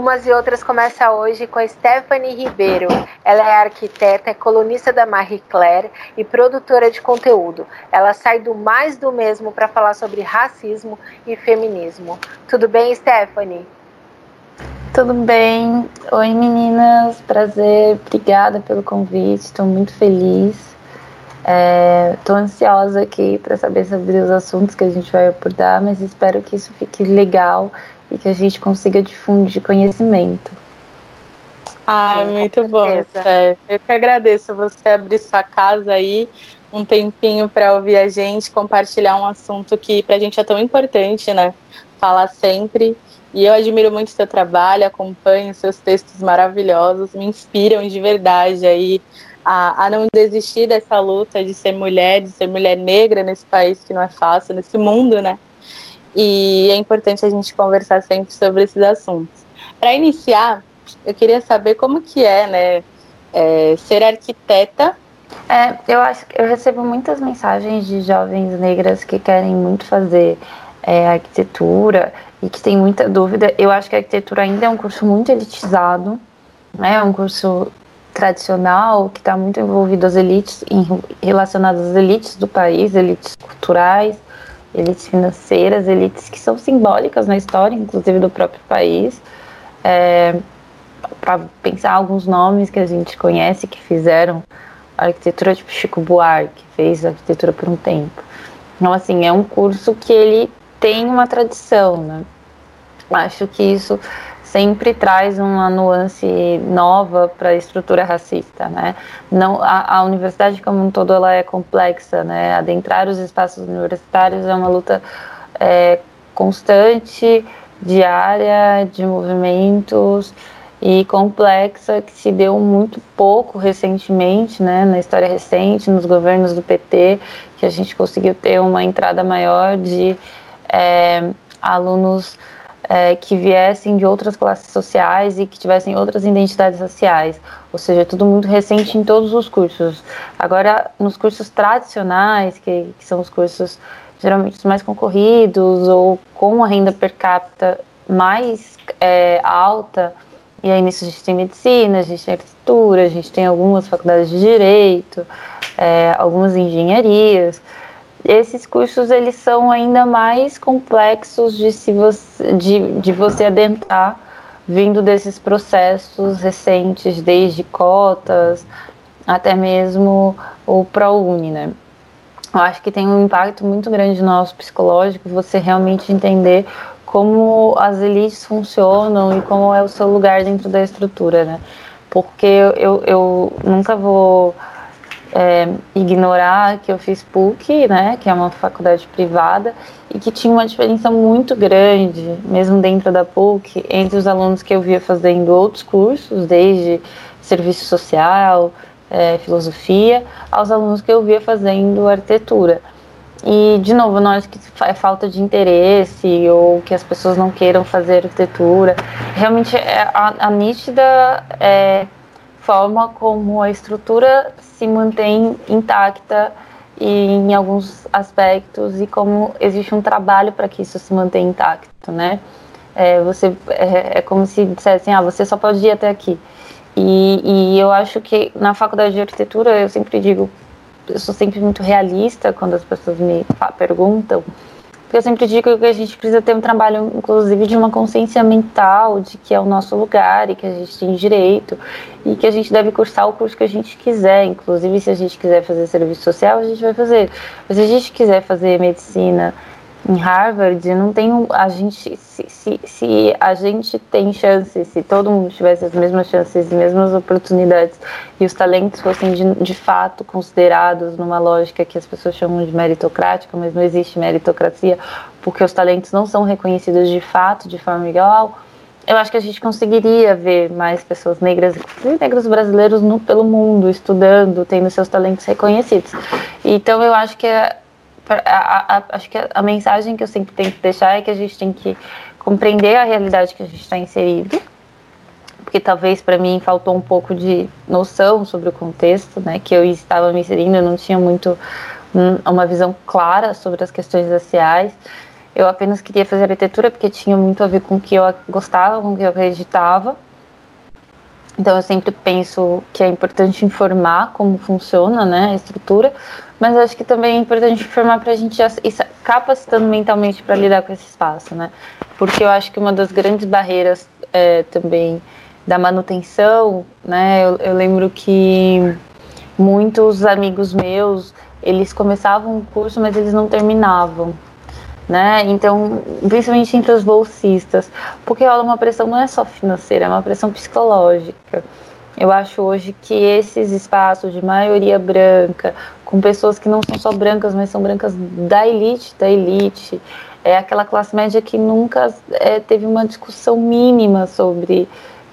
Umas e outras começa hoje com a Stephanie Ribeiro. Ela é arquiteta, é colunista da Marie Claire e produtora de conteúdo. Ela sai do mais do mesmo para falar sobre racismo e feminismo. Tudo bem, Stephanie? Tudo bem. Oi, meninas. Prazer. Obrigada pelo convite. Estou muito feliz. Estou é, ansiosa aqui para saber sobre os assuntos que a gente vai abordar, mas espero que isso fique legal e que a gente consiga difundir conhecimento. Ah, muito bom. É, eu que agradeço você abrir sua casa aí, um tempinho para ouvir a gente, compartilhar um assunto que para a gente é tão importante, né? Falar sempre. E eu admiro muito seu trabalho, acompanho seus textos maravilhosos, me inspiram de verdade aí a, a não desistir dessa luta de ser mulher, de ser mulher negra nesse país que não é fácil, nesse mundo, né? E é importante a gente conversar sempre sobre esses assuntos. Para iniciar, eu queria saber como que é, né, é, ser arquiteta. É, eu acho que eu recebo muitas mensagens de jovens negras que querem muito fazer é, arquitetura e que tem muita dúvida. Eu acho que a arquitetura ainda é um curso muito elitizado, né, é um curso tradicional que está muito envolvido às elites, relacionado às elites do país, elites culturais, elites financeiras, elites que são simbólicas na história, inclusive do próprio país. É, para pensar alguns nomes que a gente conhece que fizeram arquitetura, tipo Chico Buarque, fez arquitetura por um tempo. Então, assim, é um curso que ele tem uma tradição, né? Acho que isso sempre traz uma nuance nova para a estrutura racista, né? Não, a, a, universidade como um todo ela é complexa, né? Adentrar os espaços universitários é uma luta é, constante, diária, de movimentos e complexa que se deu muito pouco recentemente, né? Na história recente, nos governos do PT, que a gente conseguiu ter uma entrada maior de é, alunos é, que viessem de outras classes sociais e que tivessem outras identidades raciais. Ou seja, tudo muito recente em todos os cursos. Agora, nos cursos tradicionais, que, que são os cursos geralmente os mais concorridos ou com a renda per capita mais é, alta, e aí nisso a gente tem medicina, a gente tem arquitetura, a gente tem algumas faculdades de direito, é, algumas engenharias esses cursos eles são ainda mais complexos de, se você, de, de você adentrar vindo desses processos recentes, desde cotas até mesmo o ProUni, né? Eu acho que tem um impacto muito grande no nosso psicológico você realmente entender como as elites funcionam e como é o seu lugar dentro da estrutura, né? Porque eu, eu nunca vou é, ignorar que eu fiz PUC, né, que é uma faculdade privada, e que tinha uma diferença muito grande, mesmo dentro da PUC, entre os alunos que eu via fazendo outros cursos, desde serviço social, é, filosofia, aos alunos que eu via fazendo arquitetura. E, de novo, não acho que é falta de interesse ou que as pessoas não queiram fazer arquitetura. Realmente, é a, a nítida é, forma como a estrutura se mantém intacta e em alguns aspectos e como existe um trabalho para que isso se mantenha intacto, né? É, você é, é, como se dissessem, ah, você só pode ir até aqui. E, e eu acho que na faculdade de arquitetura eu sempre digo, eu sou sempre muito realista quando as pessoas me perguntam porque eu sempre digo que a gente precisa ter um trabalho, inclusive, de uma consciência mental de que é o nosso lugar e que a gente tem direito e que a gente deve cursar o curso que a gente quiser. Inclusive, se a gente quiser fazer serviço social, a gente vai fazer. Mas se a gente quiser fazer medicina, em Harvard, não tem a gente se, se, se, a gente tem chances, se todo mundo tivesse as mesmas chances, as mesmas oportunidades e os talentos fossem de, de fato considerados numa lógica que as pessoas chamam de meritocrática, mas não existe meritocracia porque os talentos não são reconhecidos de fato de forma igual. Eu acho que a gente conseguiria ver mais pessoas negras, negros brasileiros no, pelo mundo, estudando, tendo seus talentos reconhecidos. Então eu acho que é a, a, acho que a, mensagem que eu sempre tenho que deixar é que a gente tem que compreender a realidade que a gente está inserido, porque talvez para mim faltou um pouco de noção sobre o contexto, né, que eu estava me inserindo, eu não tinha muito uma visão clara sobre as questões raciais Eu apenas queria fazer arquitetura porque tinha muito a ver com o que eu gostava, com o que eu acreditava. Então eu sempre penso que é importante informar como funciona né, a estrutura, mas acho que também é importante informar para a gente ir capacitando mentalmente para lidar com esse espaço, né? Porque eu acho que uma das grandes barreiras é, também da manutenção, né? Eu, eu lembro que muitos amigos meus eles começavam o curso, mas eles não terminavam né? Então, principalmente entre os bolsistas, porque rola uma pressão não é só financeira, é uma pressão psicológica. Eu acho hoje que esses espaços de maioria branca, com pessoas que não são só brancas, mas são brancas da elite, da elite, é aquela classe média que nunca é, teve uma discussão mínima sobre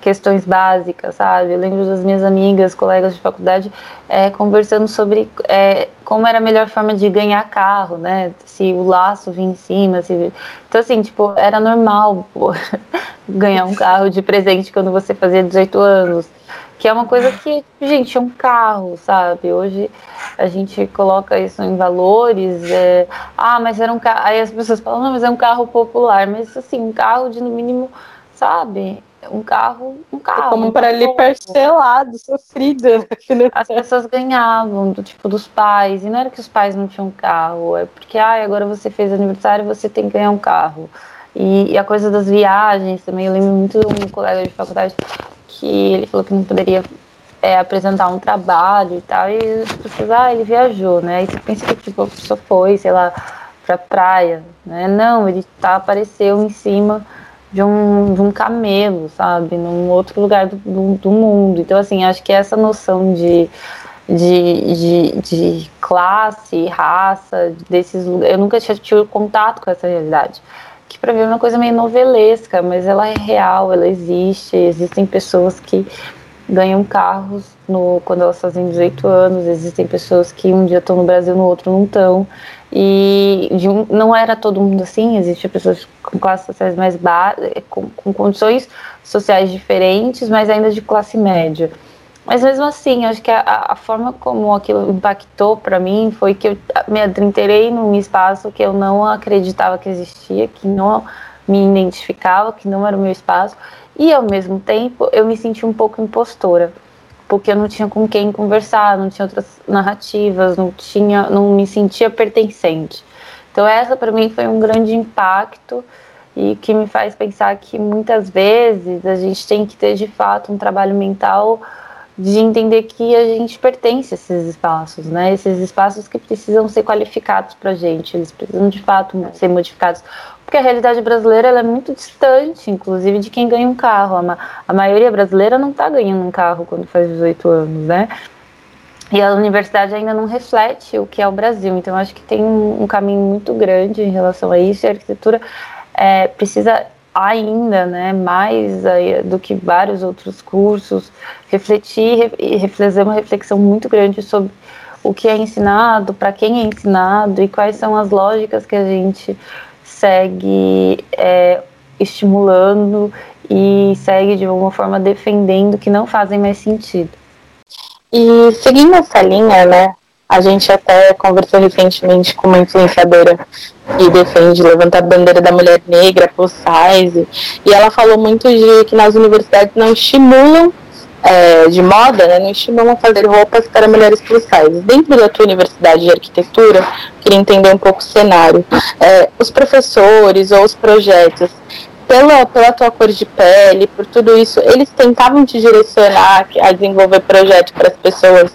questões básicas, sabe? Eu lembro das minhas amigas, colegas de faculdade, é, conversando sobre é, como era a melhor forma de ganhar carro, né? Se o laço vinha em cima, se... Então, assim, tipo, era normal pô, ganhar um carro de presente quando você fazia 18 anos. Que é uma coisa que, gente, é um carro, sabe? Hoje a gente coloca isso em valores. É... Ah, mas era um carro. Aí as pessoas falam, não, mas é um carro popular. Mas, assim, um carro de, no mínimo, sabe? Um carro, um carro. Como para ali parcelado, sofrido. Né? As pessoas ganhavam do tipo dos pais, e não era que os pais não tinham carro, é porque ah, agora você fez aniversário, você tem que ganhar um carro. E, e a coisa das viagens também, eu lembro muito de um colega de faculdade que ele falou que não poderia é, apresentar um trabalho e tal, e as pessoas, ah, ele viajou, né? Aí você pensa que tipo, a pessoa foi, sei lá, pra praia, né? Não, ele tá, apareceu em cima de um, de um camelo, sabe? Num outro lugar do, do, do mundo. Então, assim, acho que essa noção de, de, de, de classe, raça, desses lugares. Eu nunca tinha tido contato com essa realidade. Que para mim é uma coisa meio novelesca, mas ela é real, ela existe. Existem pessoas que ganham carros no, quando elas fazem 18 anos, existem pessoas que um dia estão no Brasil, no outro não estão. E um, não era todo mundo assim, existiam pessoas com classes sociais mais baixas, com, com condições sociais diferentes, mas ainda de classe média. Mas mesmo assim, acho que a, a forma como aquilo impactou para mim foi que eu me adrenterei num espaço que eu não acreditava que existia, que não me identificava, que não era o meu espaço, e ao mesmo tempo eu me senti um pouco impostora porque eu não tinha com quem conversar, não tinha outras narrativas, não tinha, não me sentia pertencente. Então essa para mim foi um grande impacto e que me faz pensar que muitas vezes a gente tem que ter de fato um trabalho mental de entender que a gente pertence a esses espaços, né? Esses espaços que precisam ser qualificados para gente, eles precisam de fato ser modificados porque a realidade brasileira é muito distante, inclusive, de quem ganha um carro. A, ma a maioria brasileira não está ganhando um carro quando faz 18 anos, né? E a universidade ainda não reflete o que é o Brasil. Então, acho que tem um, um caminho muito grande em relação a isso. E a arquitetura é, precisa ainda, né, mais aí, do que vários outros cursos, refletir e fazer uma reflexão muito grande sobre o que é ensinado, para quem é ensinado e quais são as lógicas que a gente segue é, estimulando e segue de alguma forma defendendo que não fazem mais sentido. E seguindo essa linha, né, a gente até conversou recentemente com uma influenciadora que defende levantar a bandeira da mulher negra, plus size, e ela falou muito de que nas universidades não estimulam é, de moda, né, não estimulam a fazer roupas para mulheres plus size. Dentro da tua universidade de arquitetura, queria entender um pouco o cenário. É, os professores ou os projetos, pela, pela tua cor de pele, por tudo isso, eles tentavam te direcionar a desenvolver projetos para as pessoas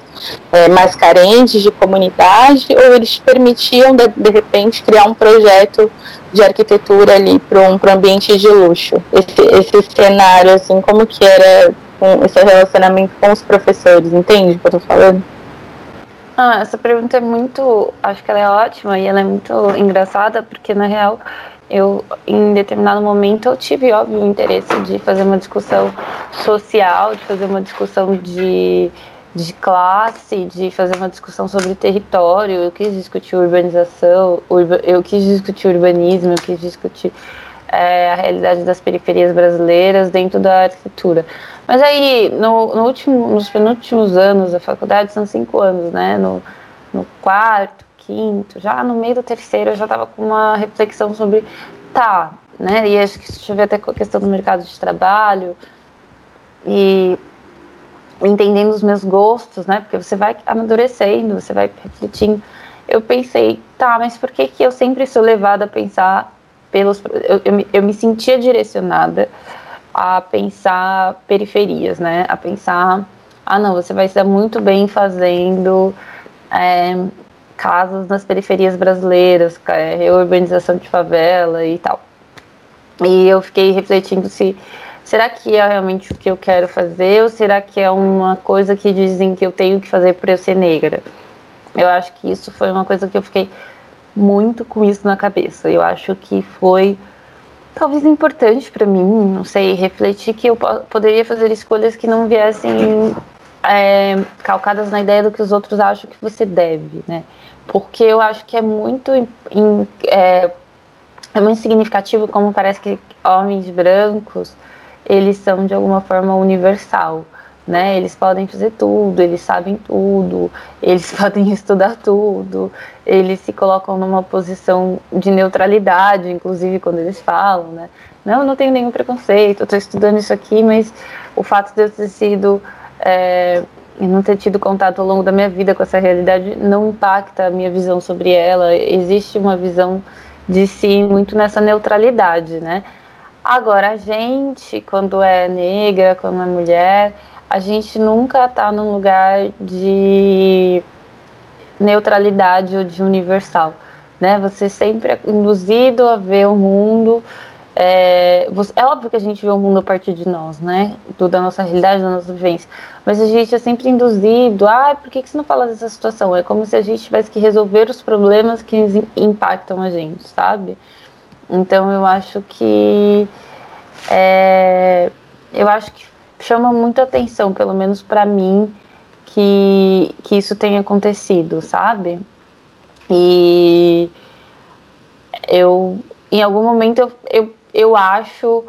é, mais carentes de comunidade, ou eles te permitiam, de, de repente, criar um projeto de arquitetura ali para um, ambiente de luxo? Esse, esse cenário, assim, como que era com esse relacionamento com os professores, entende o que eu tô falando? Ah, essa pergunta é muito, acho que ela é ótima e ela é muito engraçada, porque na real eu em determinado momento eu tive óbvio o interesse de fazer uma discussão social, de fazer uma discussão de, de classe, de fazer uma discussão sobre território, eu quis discutir urbanização, urba, eu quis discutir urbanismo, eu quis discutir é, a realidade das periferias brasileiras dentro da arquitetura. Mas aí, no, no último, nos penúltimos anos da faculdade, são cinco anos, né? No, no quarto, quinto, já no meio do terceiro, eu já estava com uma reflexão sobre, tá, né? E acho que isso tinha a ver até com a questão do mercado de trabalho e entendendo os meus gostos, né? Porque você vai amadurecendo, você vai refletindo. Eu pensei, tá, mas por que que eu sempre sou levada a pensar pelos... Eu, eu, eu me sentia direcionada a pensar periferias, né? A pensar, ah, não, você vai se dar muito bem fazendo é, casas nas periferias brasileiras, é, reurbanização de favela e tal. E eu fiquei refletindo se será que é realmente o que eu quero fazer ou será que é uma coisa que dizem que eu tenho que fazer por eu ser negra? Eu acho que isso foi uma coisa que eu fiquei muito com isso na cabeça. Eu acho que foi talvez importante para mim, não sei, refletir que eu poderia fazer escolhas que não viessem é, calcadas na ideia do que os outros acham que você deve, né? Porque eu acho que é muito é, é muito significativo como parece que homens brancos eles são de alguma forma universal, né? Eles podem fazer tudo, eles sabem tudo, eles podem estudar tudo, eles se colocam numa posição de neutralidade, inclusive quando eles falam, né? Não, eu não tenho nenhum preconceito, eu estou estudando isso aqui, mas o fato de eu ter sido é, e não ter tido contato ao longo da minha vida com essa realidade não impacta a minha visão sobre ela. Existe uma visão de si muito nessa neutralidade, né? Agora, a gente, quando é negra, quando é mulher, a gente nunca está num lugar de neutralidade ou de universal, né? Você sempre é induzido a ver o mundo é, é, óbvio que a gente vê o mundo a partir de nós, né? Do, da nossa realidade, da nossa vivência. Mas a gente é sempre induzido. Ah, por que, que você não fala dessa situação? É como se a gente tivesse que resolver os problemas que impactam a gente, sabe? Então eu acho que. É, eu acho que chama muita atenção, pelo menos para mim, que, que isso tenha acontecido, sabe? E eu, em algum momento, eu, eu eu acho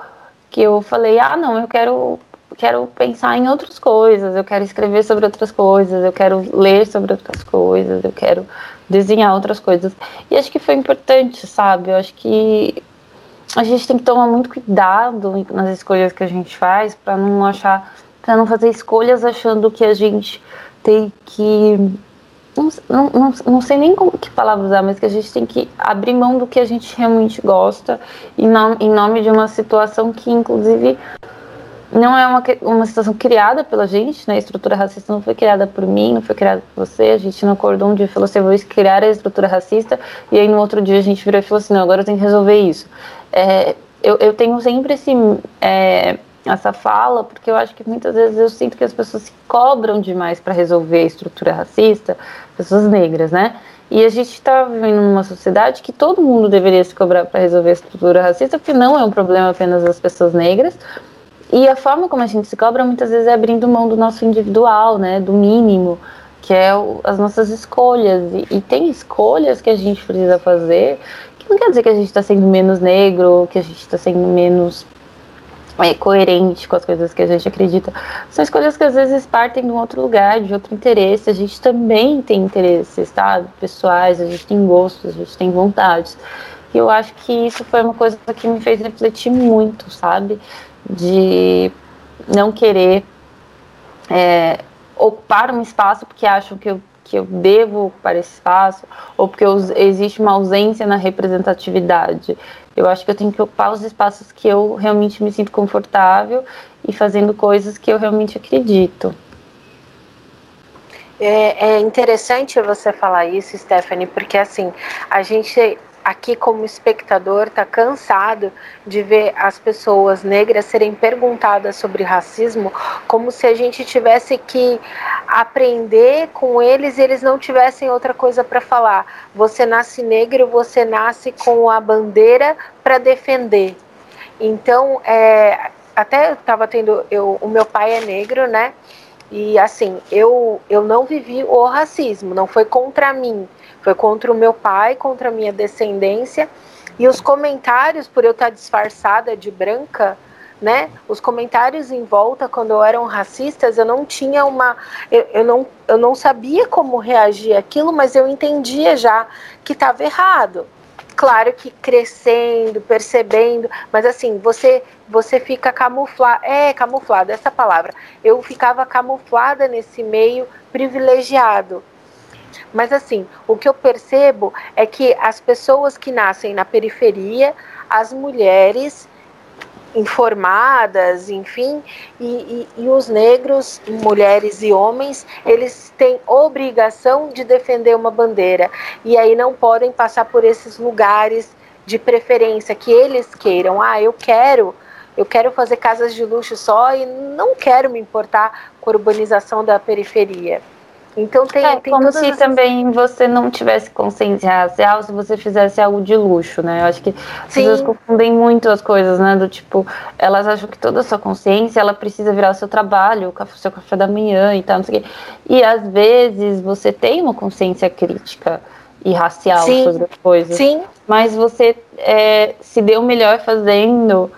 que eu falei, ah, não, eu quero quero pensar em outras coisas, eu quero escrever sobre outras coisas, eu quero ler sobre outras coisas, eu quero desenhar outras coisas. E acho que foi importante, sabe? Eu acho que a gente tem que tomar muito cuidado nas escolhas que a gente faz para não achar, para não fazer escolhas achando que a gente tem que não, não, não, sei nem como, que palavra usar, mas que a gente tem que abrir mão do que a gente realmente gosta em, nome, em nome de uma situação que, inclusive, não é uma, uma situação criada pela gente, né? A estrutura racista não foi criada por mim, não foi criada por você. A gente não acordou um dia e falou assim, vou criar a estrutura racista, e aí no outro dia a gente virou e falou assim, não, agora eu tenho que resolver isso. É, eu, eu tenho sempre esse. É, essa fala, porque eu acho que muitas vezes eu sinto que as pessoas se cobram demais para resolver a estrutura racista, pessoas negras, né? E a gente está vivendo numa sociedade que todo mundo deveria se cobrar para resolver a estrutura racista, porque não é um problema apenas das pessoas negras. E a forma como a gente se cobra muitas vezes é abrindo mão do nosso individual, né? Do mínimo, que é o, as nossas escolhas. E, e tem escolhas que a gente precisa fazer que não quer dizer que a gente está sendo menos negro, que a gente está sendo menos é, coerente com as coisas que a gente acredita. São escolhas que às vezes partem de um outro lugar, de outro interesse. A gente também tem interesses, tá? Pessoais, a gente tem gostos, a gente tem vontades. E eu acho que isso foi uma coisa que me fez refletir muito, sabe? De não querer é, ocupar um espaço porque acham que eu que eu devo ocupar esse espaço ou porque eu, existe uma ausência na representatividade. Eu acho que eu tenho que ocupar os espaços que eu realmente me sinto confortável e fazendo coisas que eu realmente acredito. É, é interessante você falar isso, Stephanie, porque assim, a gente aqui como espectador está cansado de ver as pessoas negras serem perguntadas sobre racismo como se a gente tivesse que aprender com eles e eles não tivessem outra coisa para falar. Você nasce negro, você nasce com a bandeira para defender. Então, é, até estava tendo, eu, o meu pai é negro, né? E assim, eu, eu não vivi o racismo, não foi contra mim foi contra o meu pai, contra a minha descendência. E os comentários, por eu estar disfarçada de branca, né? Os comentários em volta, quando eram racistas, eu não tinha uma. Eu, eu, não, eu não sabia como reagir àquilo, mas eu entendia já que estava errado. Claro que crescendo, percebendo, mas assim, você você fica camuflada, é camuflada essa palavra. Eu ficava camuflada nesse meio privilegiado. Mas assim, o que eu percebo é que as pessoas que nascem na periferia, as mulheres informadas, enfim, e, e, e, os negros, mulheres e homens, eles têm obrigação de defender uma bandeira e aí não podem passar por esses lugares de preferência que eles queiram. Ah, eu quero, eu quero fazer casas de luxo só e não quero me importar com a urbanização da periferia. Então tem, é, tem como se essas... também você não tivesse consciência racial se você fizesse algo de luxo, né? Eu acho que as pessoas confundem muito as coisas, né? Do tipo, elas acham que toda a sua consciência ela precisa virar o seu trabalho, o seu café da manhã e tal, não sei o quê. E às vezes você tem uma consciência crítica e racial Sim. sobre as coisas. Sim. Mas você é, se deu melhor fazendo.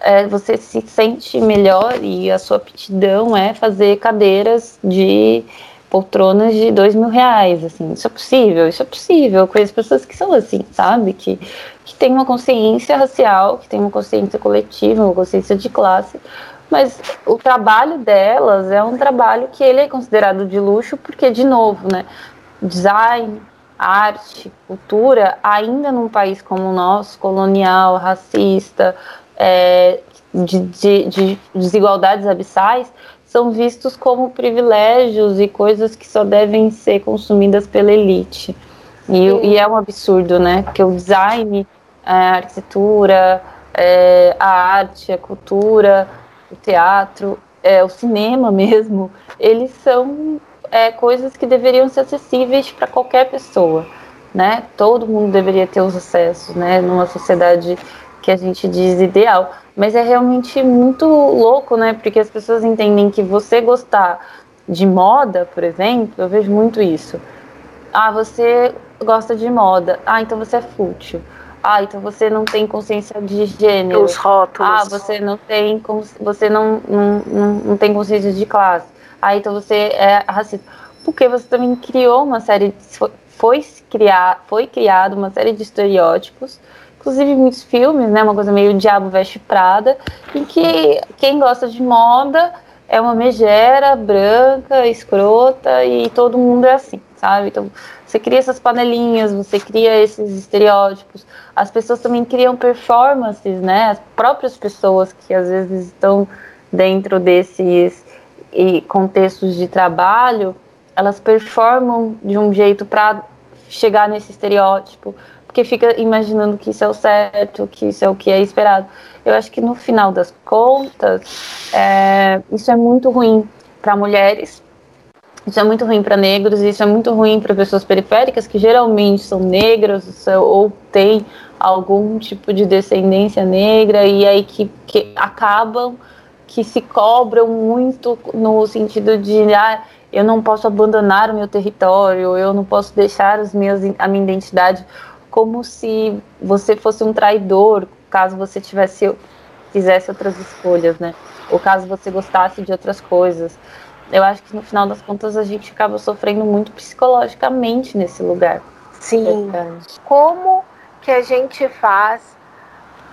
É, você se sente melhor e a sua aptidão é fazer cadeiras de poltronas de dois mil reais, assim, isso é possível, isso é possível, eu conheço pessoas que são assim, sabe, que, que têm uma consciência racial, que têm uma consciência coletiva, uma consciência de classe, mas o trabalho delas é um trabalho que ele é considerado de luxo, porque, de novo, né, design, arte, cultura, ainda num país como o nosso, colonial, racista, é, de, de, de desigualdades abissais, são vistos como privilégios e coisas que só devem ser consumidas pela elite. E, e é um absurdo, né? Porque o design, a arquitetura, é, a arte, a cultura, o teatro, é, o cinema mesmo, eles são é, coisas que deveriam ser acessíveis para qualquer pessoa, né? Todo mundo deveria ter os acessos, né? Numa sociedade que a gente diz ideal. Mas é realmente muito louco, né? Porque as pessoas entendem que você gostar de moda, por exemplo, eu vejo muito isso. Ah, você gosta de moda. Ah, então você é fútil. Ah, então você não tem consciência de gênero. Os rótulos. Ah, você não tem, você não, não, não, não tem consciência de classe. Ah, então você é racista. Porque você também criou uma série, foi, foi, criar, foi criado uma série de estereótipos inclusive muitos filmes, né, uma coisa meio Diabo Veste Prada, em que quem gosta de moda é uma megera branca, escrota e todo mundo é assim, sabe? Então você cria essas panelinhas, você cria esses estereótipos. As pessoas também criam performances, né? As próprias pessoas que às vezes estão dentro desses contextos de trabalho, elas performam de um jeito para chegar nesse estereótipo, porque fica imaginando que isso é o certo, que isso é o que é esperado. Eu acho que no final das contas, é, isso é muito ruim para mulheres, isso é muito ruim para negros, isso é muito ruim para pessoas periféricas que geralmente são negras ou têm algum tipo de descendência negra e aí que, que acabam que se cobram muito no sentido de ah, eu não posso abandonar o meu território, eu não posso deixar os meus, a minha identidade como se você fosse um traidor caso você tivesse fizesse outras escolhas, né? Ou caso você gostasse de outras coisas. Eu acho que no final das contas a gente acaba sofrendo muito psicologicamente nesse lugar. Sim. Como que a gente faz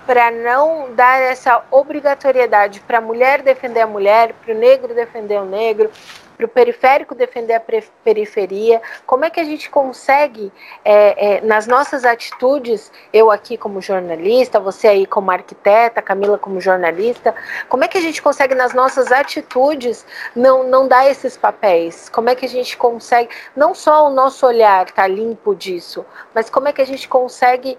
para não dar essa obrigatoriedade para a mulher defender a mulher, para o negro defender o negro, para o periférico defender a periferia? Como é que a gente consegue, é, é, nas nossas atitudes, eu aqui como jornalista, você aí como arquiteta, Camila como jornalista, como é que a gente consegue, nas nossas atitudes, não, não dar esses papéis? Como é que a gente consegue, não só o nosso olhar tá limpo disso, mas como é que a gente consegue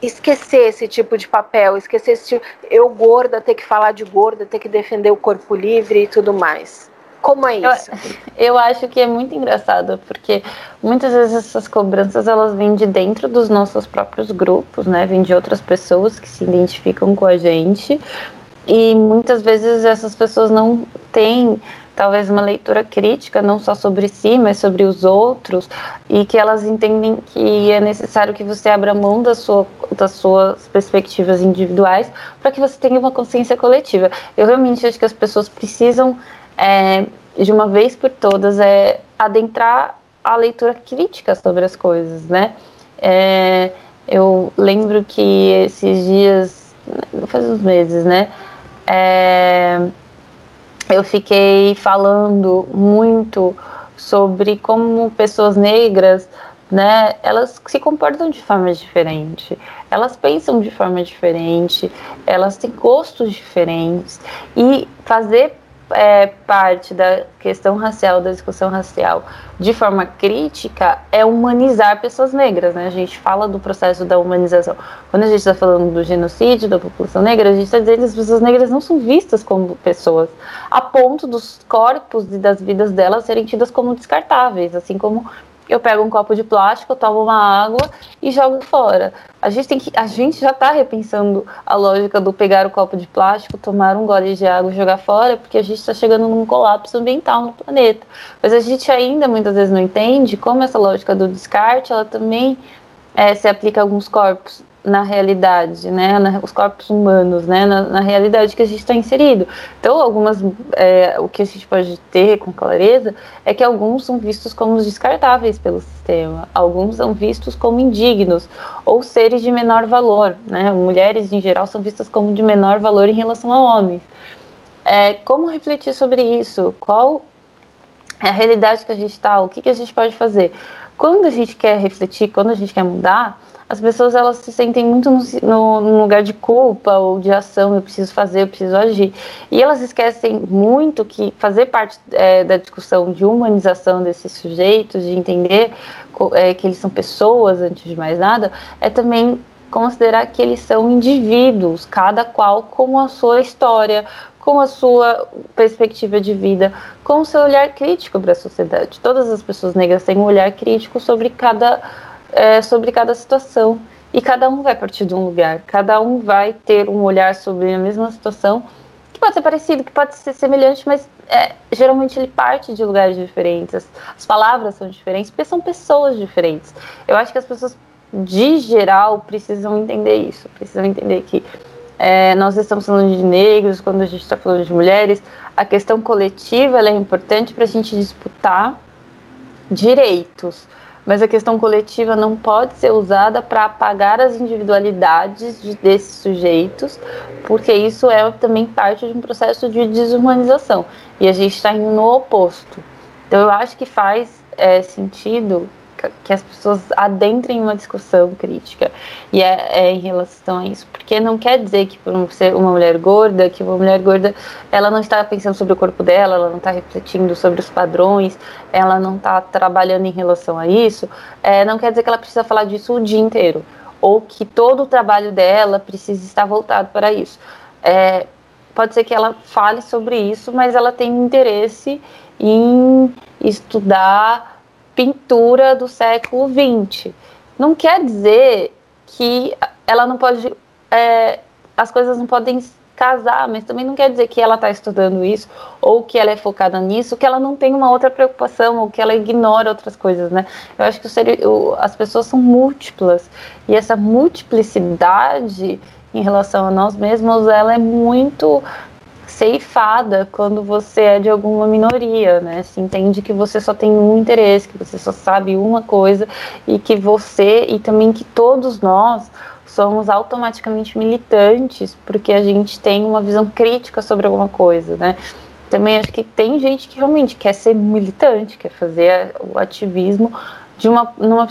esquecer esse tipo de papel, esquecer esse tipo, eu gorda ter que falar de gorda, ter que defender o corpo livre e tudo mais. Como é isso? Eu, eu, acho que é muito engraçado, porque muitas vezes essas cobranças elas vêm de dentro dos nossos próprios grupos, né? Vêm de outras pessoas que se identificam com a gente. E muitas vezes essas pessoas não têm talvez uma leitura crítica, não só sobre si, mas sobre os outros, e que elas entendem que é necessário que você abra mão da sua, das suas perspectivas individuais para que você tenha uma consciência coletiva. Eu realmente acho que as pessoas precisam, é, de uma vez por todas, é, adentrar a leitura crítica sobre as coisas, né? É, eu lembro que esses dias, faz uns meses, né? É, eu fiquei falando muito sobre como pessoas negras, né, elas se comportam de forma diferente, elas pensam de forma diferente, elas têm gostos diferentes e fazer é, parte da questão racial, da discussão racial, de forma crítica, é humanizar pessoas negras. Né? A gente fala do processo da humanização. Quando a gente está falando do genocídio da população negra, a gente está dizendo que as pessoas negras não são vistas como pessoas, a ponto dos corpos e das vidas delas serem tidas como descartáveis, assim como eu pego um copo de plástico, tomo uma água e jogo fora. A gente tem que, a gente já está repensando a lógica do pegar o copo de plástico, tomar um gole de água e jogar fora, porque a gente está chegando num colapso ambiental no planeta. Mas a gente ainda muitas vezes não entende como essa lógica do descarte, ela também é, se aplica a alguns corpos na realidade, né, na, os corpos humanos, né, na, na realidade que a gente está inserido. Então, algumas, é, o que a gente pode ter com clareza é que alguns são vistos como descartáveis pelo sistema, alguns são vistos como indignos ou seres de menor valor, né, mulheres em geral são vistas como de menor valor em relação a homens. É, como refletir sobre isso? Qual é a realidade que a gente está? O que, que a gente pode fazer? Quando a gente quer refletir, quando a gente quer mudar, as pessoas elas se sentem muito no, no, lugar de culpa ou de ação, eu preciso fazer, eu preciso agir. E elas esquecem muito que fazer parte é, da discussão de humanização desses sujeitos, de entender é, que eles são pessoas antes de mais nada, é também considerar que eles são indivíduos, cada qual com a sua história, com a sua perspectiva de vida, com o seu olhar crítico para a sociedade. Todas as pessoas negras têm um olhar crítico sobre cada é, sobre cada situação. E cada um vai partir de um lugar, cada um vai ter um olhar sobre a mesma situação, que pode ser parecido, que pode ser semelhante, mas é, geralmente ele parte de lugares diferentes. As, as palavras são diferentes, porque são pessoas diferentes. Eu acho que as pessoas, de geral, precisam entender isso, precisam entender que é, nós estamos falando de negros, quando a gente está falando de mulheres, a questão coletiva é importante para a gente disputar direitos mas a questão coletiva não pode ser usada para apagar as individualidades de, desses sujeitos, porque isso é também parte de um processo de desumanização. E a gente está indo no oposto. Então eu acho que faz é, sentido que as pessoas adentrem uma discussão crítica e é, é, em relação a isso, porque não quer dizer que por ser uma mulher gorda, que uma mulher gorda, ela não está pensando sobre o corpo dela, ela não está refletindo sobre os padrões, ela não está trabalhando em relação a isso, é, não quer dizer que ela precisa falar disso o dia inteiro, ou que todo o trabalho dela precisa estar voltado para isso. É, pode ser que ela fale sobre isso, mas ela tem interesse em estudar pintura do século XX. Não quer dizer que ela não pode. É, as coisas não podem casar, mas também não quer dizer que ela está estudando isso ou que ela é focada nisso, que ela não tem uma outra preocupação ou que ela ignora outras coisas, né? Eu acho que o o, as pessoas são múltiplas e essa multiplicidade em relação a nós mesmos, ela é muito ceifada quando você é de alguma minoria, né? Se entende que você só tem um interesse, que você só sabe uma coisa e que você e também que todos nós somos automaticamente militantes porque a gente tem uma visão crítica sobre alguma coisa, né? Também acho que tem gente que realmente quer ser militante, quer fazer o ativismo de uma numa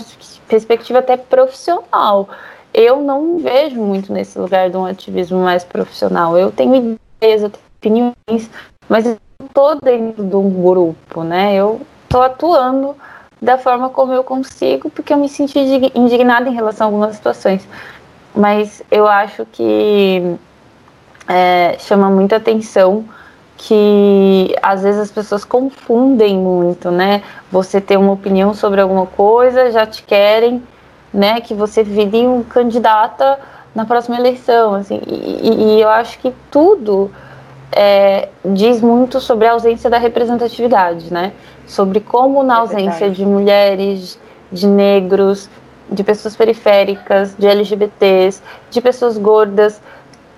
perspectiva até profissional. Eu não vejo muito nesse lugar de um ativismo mais profissional. Eu tenho ideias, eu tenho opiniões, mas eu não estou dentro de um grupo, né? Eu estou atuando da forma como eu consigo, porque eu me senti indignada em relação a algumas situações. Mas eu acho que é, chama muita atenção que às vezes as pessoas confundem muito, né? Você ter uma opinião sobre alguma coisa, já te querem, né, que você vire um candidata na próxima eleição, assim. E, e eu acho que tudo é, diz muito sobre a ausência da representatividade, né? Sobre como na é ausência de mulheres, de negros, de pessoas periféricas, de LGBTs, de pessoas gordas,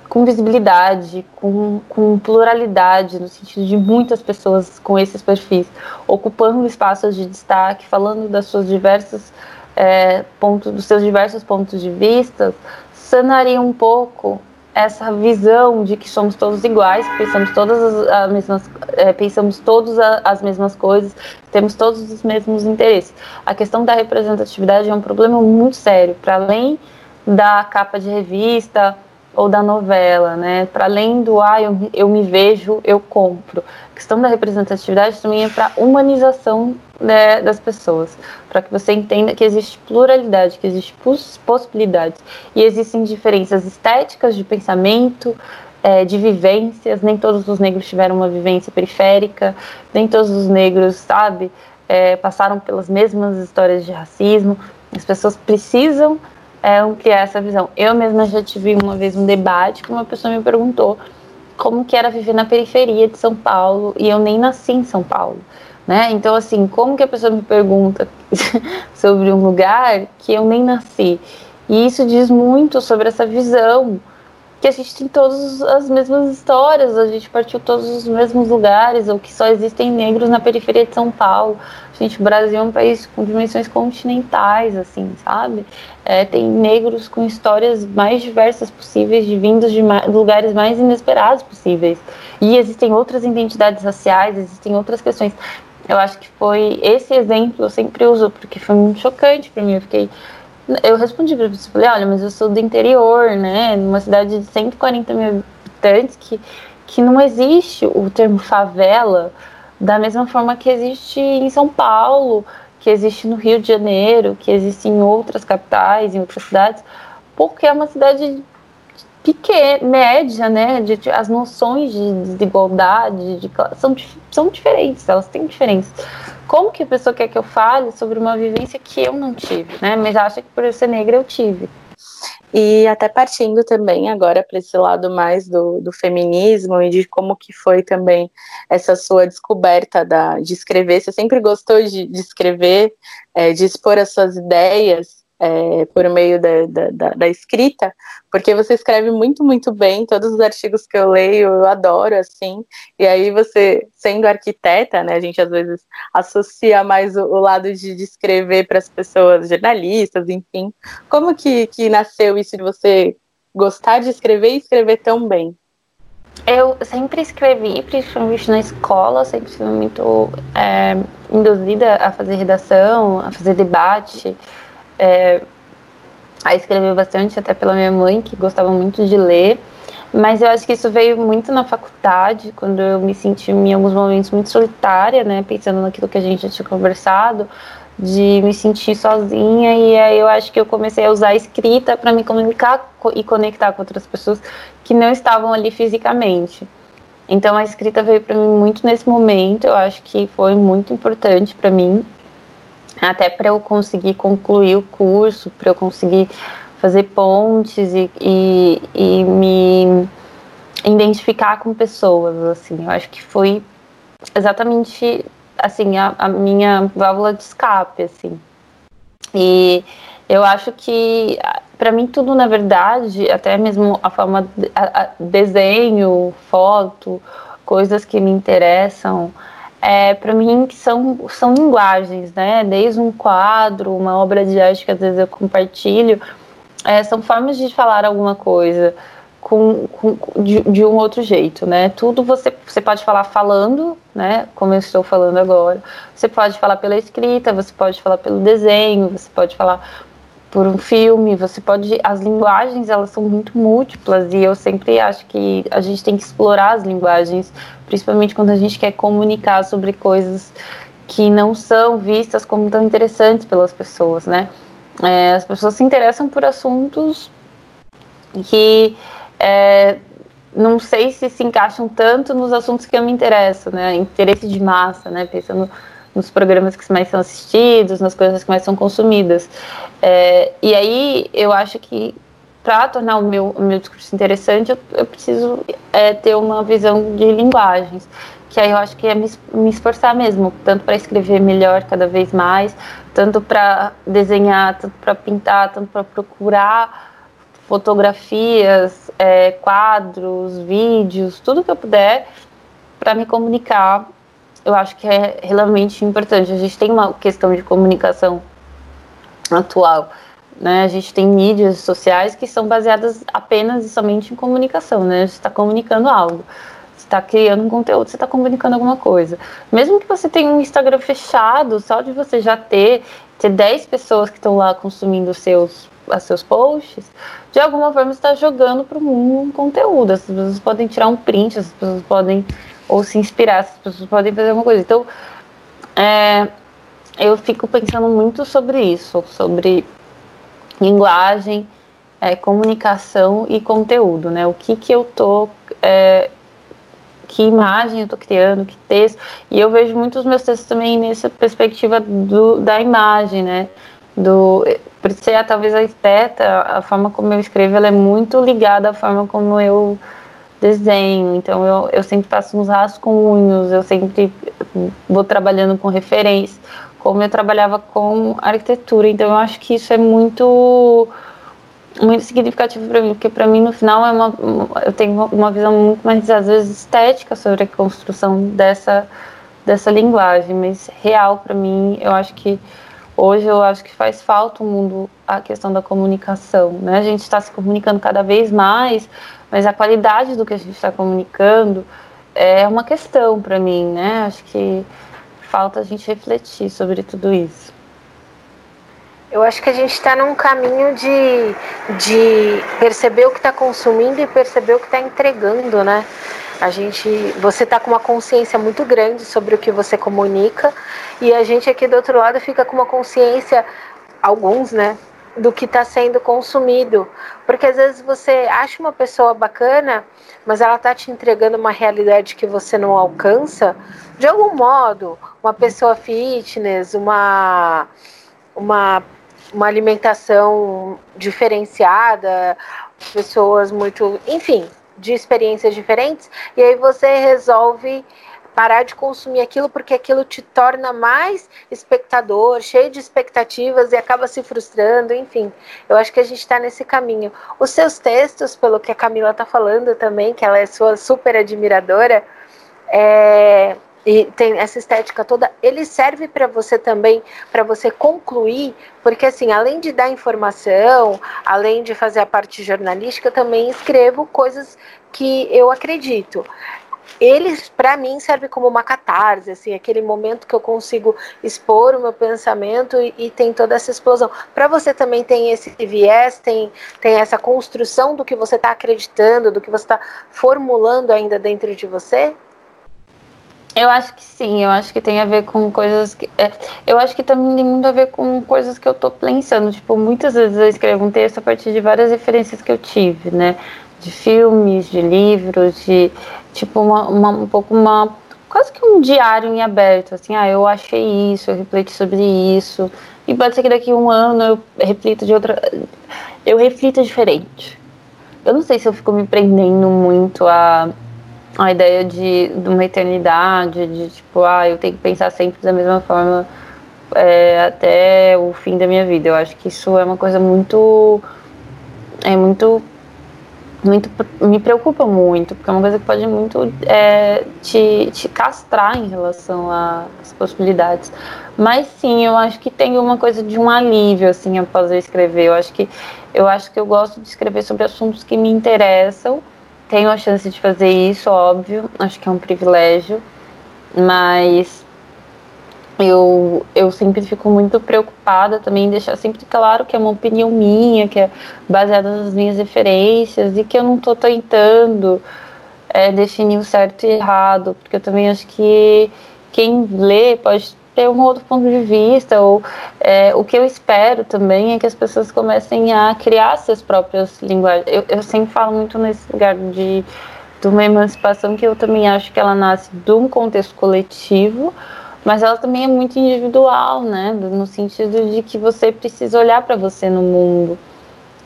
com visibilidade, com, com pluralidade, no sentido de muitas pessoas com esses perfis, ocupando espaços de destaque, falando das suas diversas é, pontos, dos seus diversos pontos de vista, sanaria um pouco essa visão de que somos todos iguais, pensamos todas as, as mesmas, é, pensamos todos a, as mesmas coisas, temos todos os mesmos interesses. A questão da representatividade é um problema muito sério, para além da capa de revista ou da novela, né? Para além do ah, eu, eu me vejo, eu compro. A questão da representatividade também é para humanização né, das pessoas, para que você entenda que existe pluralidade, que existe possibilidades e existem diferenças estéticas de pensamento, é, de vivências. Nem todos os negros tiveram uma vivência periférica, nem todos os negros, sabe, é, passaram pelas mesmas histórias de racismo. As pessoas precisam é, ampliar essa visão. Eu mesma já tive uma vez um debate que uma pessoa me perguntou como que era viver na periferia de São Paulo e eu nem nasci em São Paulo. Né? Então, assim, como que a pessoa me pergunta sobre um lugar que eu nem nasci? E isso diz muito sobre essa visão que a gente tem todas as mesmas histórias, a gente partiu todos os mesmos lugares, ou que só existem negros na periferia de São Paulo. Gente, o Brasil é um país com dimensões continentais, assim, sabe? É, tem negros com histórias mais diversas possíveis, de vindos de lugares mais inesperados possíveis. E existem outras identidades raciais, existem outras questões. Eu acho que foi esse exemplo eu sempre uso, porque foi muito chocante para mim. Eu fiquei eu respondi para você, falei, olha, mas eu sou do interior, né, numa cidade de 140 mil habitantes, que, que não existe o termo favela da mesma forma que existe em São Paulo, que existe no Rio de Janeiro, que existe em outras capitais, em outras cidades, porque é uma cidade pequena, média, né, de, de, as noções de desigualdade de, são, são diferentes, elas têm diferenças como que a pessoa quer que eu fale sobre uma vivência que eu não tive, né? Mas acha que por eu ser negra eu tive. E até partindo também agora para esse lado mais do, do, feminismo e de como que foi também essa sua descoberta da, de escrever. Você sempre gostou de, de escrever, é, de expor as suas ideias é, por meio da, da, da, escrita, porque você escreve muito, muito bem, todos os artigos que eu leio, eu adoro, assim, e aí você, sendo arquiteta, né, a gente às vezes associa mais o, o lado de, de escrever para as pessoas, jornalistas, enfim, como que, que nasceu isso de você gostar de escrever e escrever tão bem? Eu sempre escrevi, principalmente na escola, sempre fui muito é, induzida a fazer redação, a fazer debate, é, a escrever bastante, até pela minha mãe, que gostava muito de ler. Mas eu acho que isso veio muito na faculdade, quando eu me senti em alguns momentos muito solitária, né? Pensando naquilo que a gente já tinha conversado, de me sentir sozinha. E aí eu acho que eu comecei a usar a escrita para me comunicar e conectar com outras pessoas que não estavam ali fisicamente. Então a escrita veio para mim muito nesse momento. Eu acho que foi muito importante para mim até para eu conseguir concluir o curso, para eu conseguir fazer pontes e, e, e, me identificar com pessoas, assim, eu acho que foi exatamente, assim, a, a minha válvula de escape, assim, e eu acho que, para mim, tudo, na verdade, até mesmo a forma, de, a, a desenho, foto, coisas que me interessam, é, para mim são, são linguagens, né? Desde um quadro, uma obra de arte que às vezes eu compartilho, é, são formas de falar alguma coisa com, com de, de, um outro jeito, né? Tudo você, você pode falar falando, né? Como eu estou falando agora. Você pode falar pela escrita, você pode falar pelo desenho, você pode falar por um filme, você pode. As linguagens elas são muito múltiplas e eu sempre acho que a gente tem que explorar as linguagens, principalmente quando a gente quer comunicar sobre coisas que não são vistas como tão interessantes pelas pessoas, né? É, as pessoas se interessam por assuntos que é, não sei se se encaixam tanto nos assuntos que eu me interesso, né? Interesse de massa, né? Pensando nos programas que mais são assistidos, nas coisas que mais são consumidas. É, e aí eu acho que para tornar o meu, o meu discurso interessante, eu, eu preciso é, ter uma visão de linguagens. Que aí eu acho que é me, me esforçar mesmo, tanto para escrever melhor cada vez mais, tanto para desenhar, tanto para pintar, tanto para procurar fotografias, é, quadros, vídeos, tudo que eu puder para me comunicar. Eu acho que é realmente importante. A gente tem uma questão de comunicação atual né? A gente tem mídias sociais que são baseadas apenas e somente em comunicação, né? Você está comunicando algo, você está criando um conteúdo, você está comunicando alguma coisa. Mesmo que você tenha um Instagram fechado, só de você já ter, ter 10 pessoas que estão lá consumindo seus, os seus posts, de alguma forma está jogando para o mundo um conteúdo. As pessoas podem tirar um print, as pessoas podem ou se inspirar, as pessoas podem fazer alguma coisa. Então, é, eu fico pensando muito sobre isso, sobre linguagem, é, comunicação e conteúdo, né? O que que eu tô, é, que imagem eu tô criando, que texto. E eu vejo muitos meus textos também nessa perspectiva do, da imagem, né? Do, por ser talvez a esteta, a forma como eu escrevo, ela é muito ligada à forma como eu desenho. Então eu, eu sempre faço uns rascunhos, eu sempre vou trabalhando com referências como eu trabalhava com arquitetura. Então eu acho que isso é muito muito significativo para mim, porque para mim no final é uma eu tenho uma visão muito mais às vezes estética sobre a construção dessa dessa linguagem, mas real para mim, eu acho que hoje eu acho que faz falta o mundo a questão da comunicação, né? A gente está se comunicando cada vez mais, mas a qualidade do que a gente está comunicando é uma questão para mim, né? Acho que falta a gente refletir sobre tudo isso. Eu acho que a gente está num caminho de, de perceber o que está consumindo e perceber o que está entregando, né? A gente, você está com uma consciência muito grande sobre o que você comunica e a gente aqui do outro lado fica com uma consciência, alguns, né, do que está sendo consumido. Porque às vezes você acha uma pessoa bacana, mas ela está te entregando uma realidade que você não alcança. De algum modo, uma pessoa fitness, uma, uma, uma alimentação diferenciada, pessoas muito. Enfim, de experiências diferentes, e aí você resolve parar de consumir aquilo porque aquilo te torna mais espectador, cheio de expectativas e acaba se frustrando, enfim. Eu acho que a gente está nesse caminho. Os seus textos, pelo que a Camila está falando também, que ela é sua super admiradora, é, e tem essa estética toda, ele serve para você também, para você concluir, porque assim, além de dar informação, além de fazer a parte jornalística, eu também escrevo coisas que eu acredito eles para mim serve como uma catarse, assim, aquele momento que eu consigo expor o meu pensamento e, e tem toda essa explosão. Para você também tem esse viés, tem, tem essa construção do que você está acreditando, do que você está formulando ainda dentro de você? Eu acho que sim, eu acho que tem a ver com coisas que. É, eu acho que também tem muito a ver com coisas que eu tô pensando. Tipo, muitas vezes eu escrevo um texto a partir de várias referências que eu tive, né? De filmes, de livros, de tipo uma, uma, um pouco uma quase que um diário em aberto, assim, ah, eu achei isso, eu refleti sobre isso, e pode ser que daqui a um ano eu reflita de outra, eu reflita diferente. Eu não sei se eu fico me prendendo muito a, a ideia de, de uma eternidade, de tipo, ah, eu tenho que pensar sempre da mesma forma é, até o fim da minha vida. Eu acho que isso é uma coisa muito, é muito muito me preocupa muito, porque é uma coisa que pode muito é, te, te castrar em relação às possibilidades. Mas sim, eu acho que tem uma coisa de um alívio assim após eu escrever. Eu acho que eu acho que eu gosto de escrever sobre assuntos que me interessam. Tenho a chance de fazer isso, óbvio. Acho que é um privilégio, mas eu, eu sempre fico muito preocupada também em deixar sempre claro que é uma opinião minha, que é baseada nas minhas referências e que eu não estou tentando é, definir o certo e errado, porque eu também acho que quem lê pode ter um outro ponto de vista, ou é, o que eu espero também é que as pessoas comecem a criar suas próprias linguagens. Eu, eu sempre falo muito nesse lugar de, de uma emancipação que eu também acho que ela nasce de um contexto coletivo, mas ela também é muito individual, né? No sentido de que você precisa olhar para você no mundo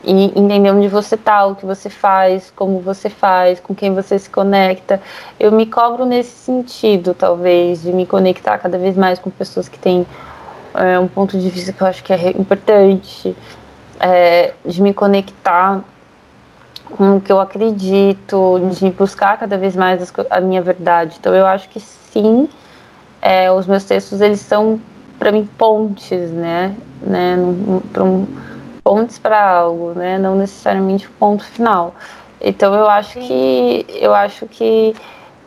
e entender onde você tá, o que você faz, como você faz, com quem você se conecta. Eu me cobro nesse sentido, talvez, de me conectar cada vez mais com pessoas que têm é, um ponto de vista que eu acho que é importante, é, de me conectar com o que eu acredito, de buscar cada vez mais a minha verdade. Então eu acho que sim, é, os meus textos eles são para mim pontes, né, né, um pontes para algo, né? Não necessariamente ponto final. Então eu acho que eu acho que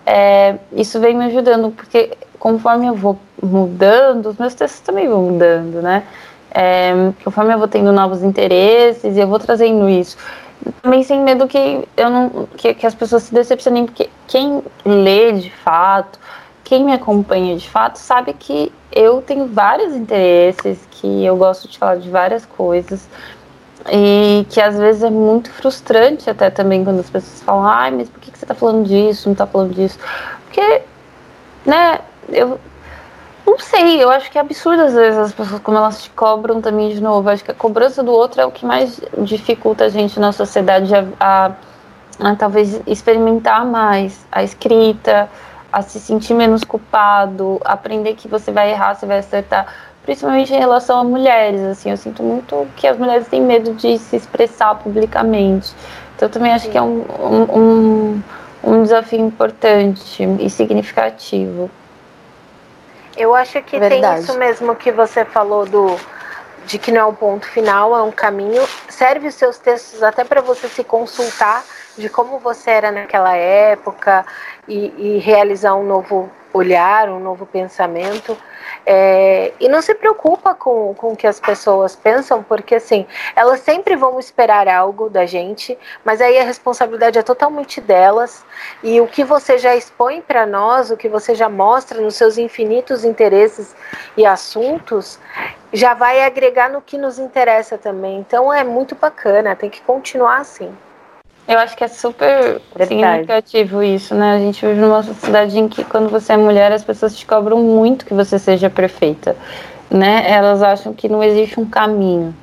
é, isso vem me ajudando porque conforme eu vou mudando, os meus textos também vão mudando, né? É, conforme eu vou tendo novos interesses e eu vou trazendo isso. Também sem medo que eu não que, que as pessoas se decepcionem, porque quem lê de fato, quem me acompanha de fato, sabe que eu tenho vários interesses, que eu gosto de falar de várias coisas. E que às vezes é muito frustrante até também quando as pessoas falam, ai, mas por que, você está falando disso, não está falando disso? Porque, né, eu não sei, eu acho que é absurdo às vezes as pessoas como elas te cobram também de novo. Acho que a cobrança do outro é o que mais dificulta a gente na sociedade a, a, a talvez experimentar mais a escrita, a se sentir menos culpado, aprender que você vai errar, você vai acertar principalmente em relação a mulheres, assim, eu sinto muito que as mulheres têm medo de se expressar publicamente. Então eu também acho Sim. que é um, um, um desafio importante e significativo. Eu acho que Verdade. tem isso mesmo que você falou do de que não é um ponto final, é um caminho. Serve os seus textos até para você se consultar de como você era naquela época e, e realizar um novo olhar, um novo pensamento. É, e não se preocupa com, com o que as pessoas pensam, porque assim, elas sempre vão esperar algo da gente, mas aí a responsabilidade é totalmente delas. E o que você já expõe para nós, o que você já mostra nos seus infinitos interesses e assuntos, já vai agregar no que nos interessa também. Então é muito bacana, tem que continuar assim. Eu acho que é super Verdade. significativo isso, né? A gente vive numa sociedade em que quando você é mulher, as pessoas te cobram muito que você seja perfeita, né? Elas acham que não existe um caminho,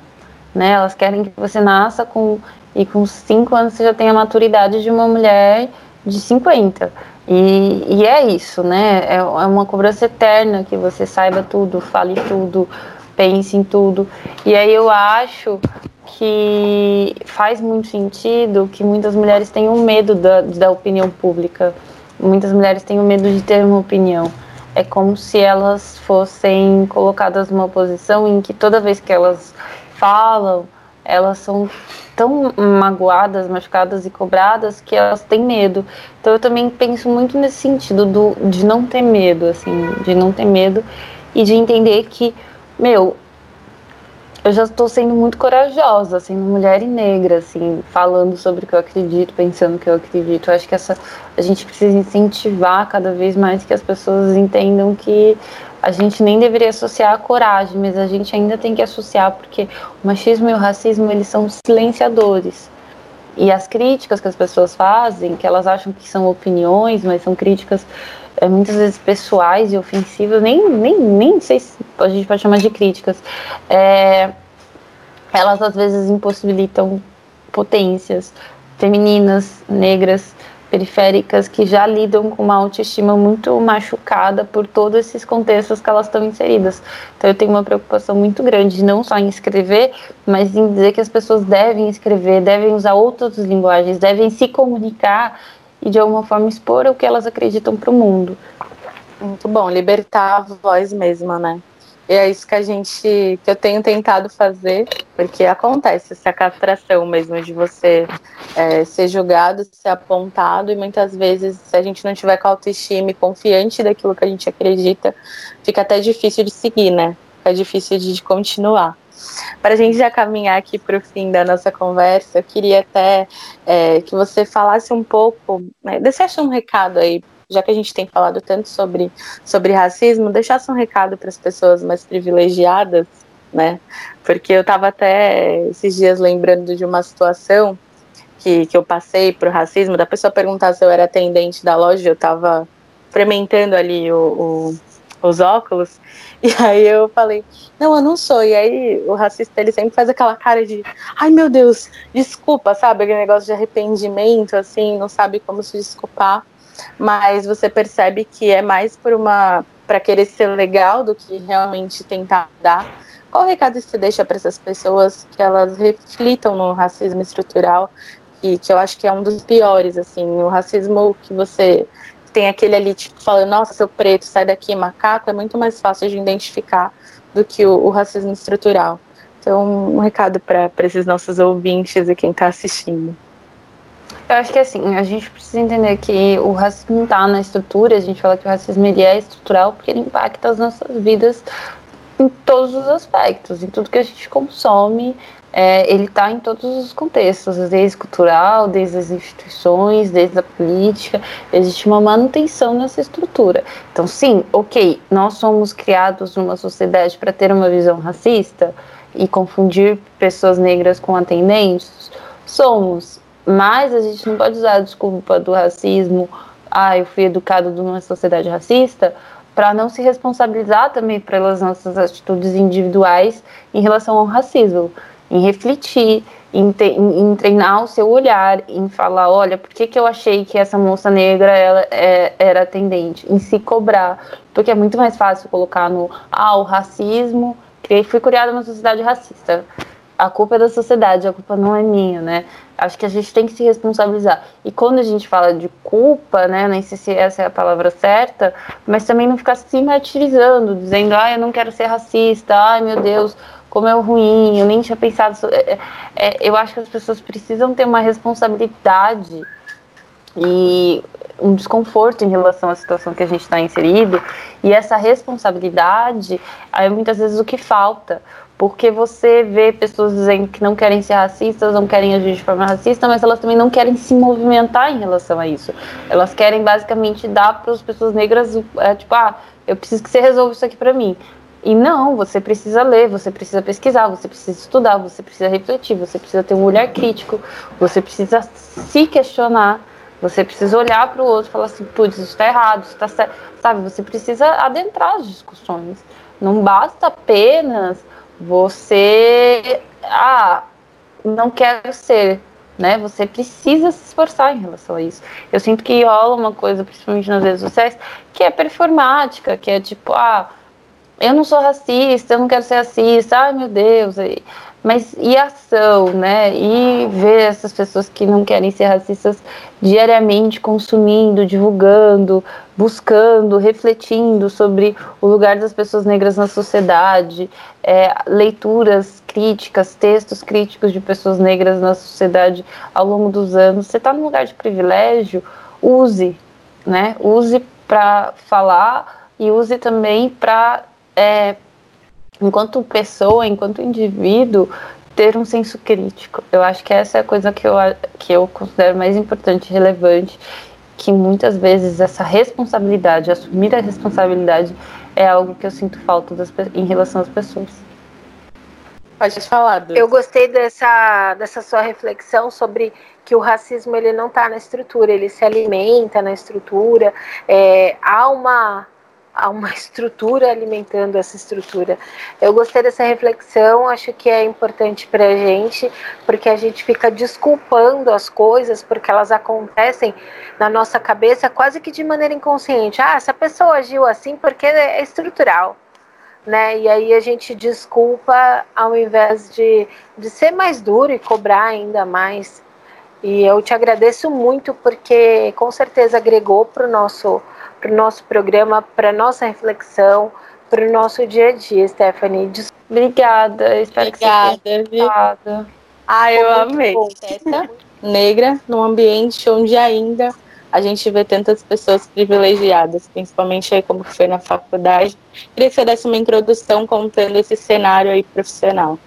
né? Elas querem que você nasça com e com cinco anos você já tenha a maturidade de uma mulher de 50. E, e é isso, né? É, é uma cobrança eterna que você saiba tudo, fale tudo, pense em tudo. E aí eu acho que faz muito sentido que muitas mulheres tenham medo da, da opinião pública. Muitas mulheres têm medo de ter uma opinião. É como se elas fossem colocadas numa posição em que toda vez que elas falam, elas são tão magoadas, machucadas e cobradas que elas têm medo. Então eu também penso muito nesse sentido do, de não ter medo, assim, de não ter medo e de entender que, meu, eu já estou sendo muito corajosa, sendo mulher e negra, assim, falando sobre o que eu acredito, pensando o que eu acredito. Eu acho que essa, a gente precisa incentivar cada vez mais que as pessoas entendam que a gente nem deveria associar a coragem, mas a gente ainda tem que associar, porque o machismo e o racismo, eles são silenciadores. E as críticas que as pessoas fazem, que elas acham que são opiniões, mas são críticas muitas vezes pessoais e ofensivas, nem, nem, nem sei se a gente pode chamar de críticas, é, elas às vezes impossibilitam potências femininas, negras, periféricas, que já lidam com uma autoestima muito machucada por todos esses contextos que elas estão inseridas. Então eu tenho uma preocupação muito grande, não só em escrever, mas em dizer que as pessoas devem escrever, devem usar outras linguagens, devem se comunicar e de alguma forma expor o que elas acreditam para o mundo. Muito bom, libertar a voz mesma, né? E é isso que a gente, que eu tenho tentado fazer, porque acontece essa castração mesmo de você é, ser julgado, ser apontado, e muitas vezes, se a gente não tiver com autoestima e confiante daquilo que a gente acredita, fica até difícil de seguir, né? Fica difícil de continuar. Para a gente já caminhar aqui para o fim da nossa conversa, eu queria até é, que você falasse um pouco, né, deixasse um recado aí, já que a gente tem falado tanto sobre, sobre racismo, deixasse um recado para as pessoas mais privilegiadas, né? Porque eu estava até esses dias lembrando de uma situação que, que eu passei para o racismo, da pessoa perguntar se eu era atendente da loja, eu estava experimentando ali o, o os óculos. E aí eu falei, não, eu não sou. E aí o racista ele sempre faz aquela cara de, ai meu Deus, desculpa, sabe? Aquele negócio de arrependimento, assim, não sabe como se desculpar. Mas você percebe que é mais por uma para querer ser legal do que realmente tentar dar. Qual recado você deixa para essas pessoas que elas reflitam no racismo estrutural e que eu acho que é um dos piores, assim, o racismo que você tem aquele ali, tipo, falando, nossa, seu preto, sai daqui, macaco, é muito mais fácil de identificar do que o, o racismo estrutural. Então, um recado para esses nossos ouvintes e quem está assistindo. Eu acho que assim, a gente precisa entender que o racismo está na estrutura, a gente fala que o racismo ele é estrutural porque ele impacta as nossas vidas em todos os aspectos, em tudo que a gente consome, é, ele está em todos os contextos, desde cultural, desde as instituições, desde a política, existe uma manutenção nessa estrutura. Então, sim, ok, nós somos criados numa sociedade para ter uma visão racista e confundir pessoas negras com atendentes, somos, mas a gente não pode usar a desculpa do racismo, ah, eu fui educado numa sociedade racista, para não se responsabilizar também pelas nossas atitudes individuais em relação ao racismo em refletir, em, te, em, em, treinar o seu olhar, em falar, olha, por que, que eu achei que essa moça negra ela, é, era atendente? Em se cobrar, porque é muito mais fácil colocar no, ah, o racismo, fui criada numa sociedade racista. A culpa é da sociedade, a culpa não é minha, né? Acho que a gente tem que se responsabilizar. E quando a gente fala de culpa, né, nem sei se essa é a palavra certa, mas também não ficar se martirizando, dizendo, ah, eu não quero ser racista, ai meu Deus, como é ruim, eu nem tinha pensado. É, é, é, eu acho que as pessoas precisam ter uma responsabilidade e um desconforto em relação à situação que a gente está inserido, e essa responsabilidade é muitas vezes o que falta. Porque você vê pessoas dizendo que não querem ser racistas, não querem agir de forma racista, mas elas também não querem se movimentar em relação a isso. Elas querem basicamente dar para as pessoas negras, é, tipo, ah, eu preciso que você resolva isso aqui para mim. E não, você precisa ler, você precisa pesquisar, você precisa estudar, você precisa refletir, você precisa ter um olhar crítico, você precisa se questionar, você precisa olhar para o outro e falar assim, putz, isso está errado, isso está certo, sabe? Você precisa adentrar as discussões. Não basta apenas você, ah, não quero ser, né? Você precisa se esforçar em relação a isso. Eu sinto que rola uma coisa, principalmente nas redes sociais, que é performática, que é tipo, ah, eu não sou racista, eu não quero ser racista, ai meu Deus. Mas e ação, né? E ver essas pessoas que não querem ser racistas diariamente consumindo, divulgando, buscando, refletindo sobre o lugar das pessoas negras na sociedade, é, leituras críticas, textos críticos de pessoas negras na sociedade ao longo dos anos. Você está num lugar de privilégio, use, né? Use para falar e use também para é, enquanto pessoa, enquanto indivíduo, ter um senso crítico. Eu acho que essa é a coisa que eu, que eu considero mais importante, relevante, que muitas vezes essa responsabilidade, assumir a responsabilidade, é algo que eu sinto falta das, em relação às pessoas. Pode falar. Eu gostei dessa, dessa sua reflexão sobre que o racismo ele não está na estrutura, ele se alimenta na estrutura. É, há uma há uma estrutura alimentando essa estrutura. Eu gostei dessa reflexão, acho que é importante para a gente, porque a gente fica desculpando as coisas porque elas acontecem na nossa cabeça quase que de maneira inconsciente. Ah, essa pessoa agiu assim porque é estrutural. Né? E aí a gente desculpa ao invés de, de ser mais duro e cobrar ainda mais. E eu te agradeço muito porque com certeza agregou para o nosso para o nosso programa, para nossa reflexão, para o nosso dia a dia, Stephanie. Obrigada, espero Obrigada, que você tenha Ah, eu amei. Negra num ambiente onde ainda a gente vê tantas pessoas privilegiadas, principalmente aí como foi na faculdade. Queria que você desse uma introdução contando esse cenário aí profissional.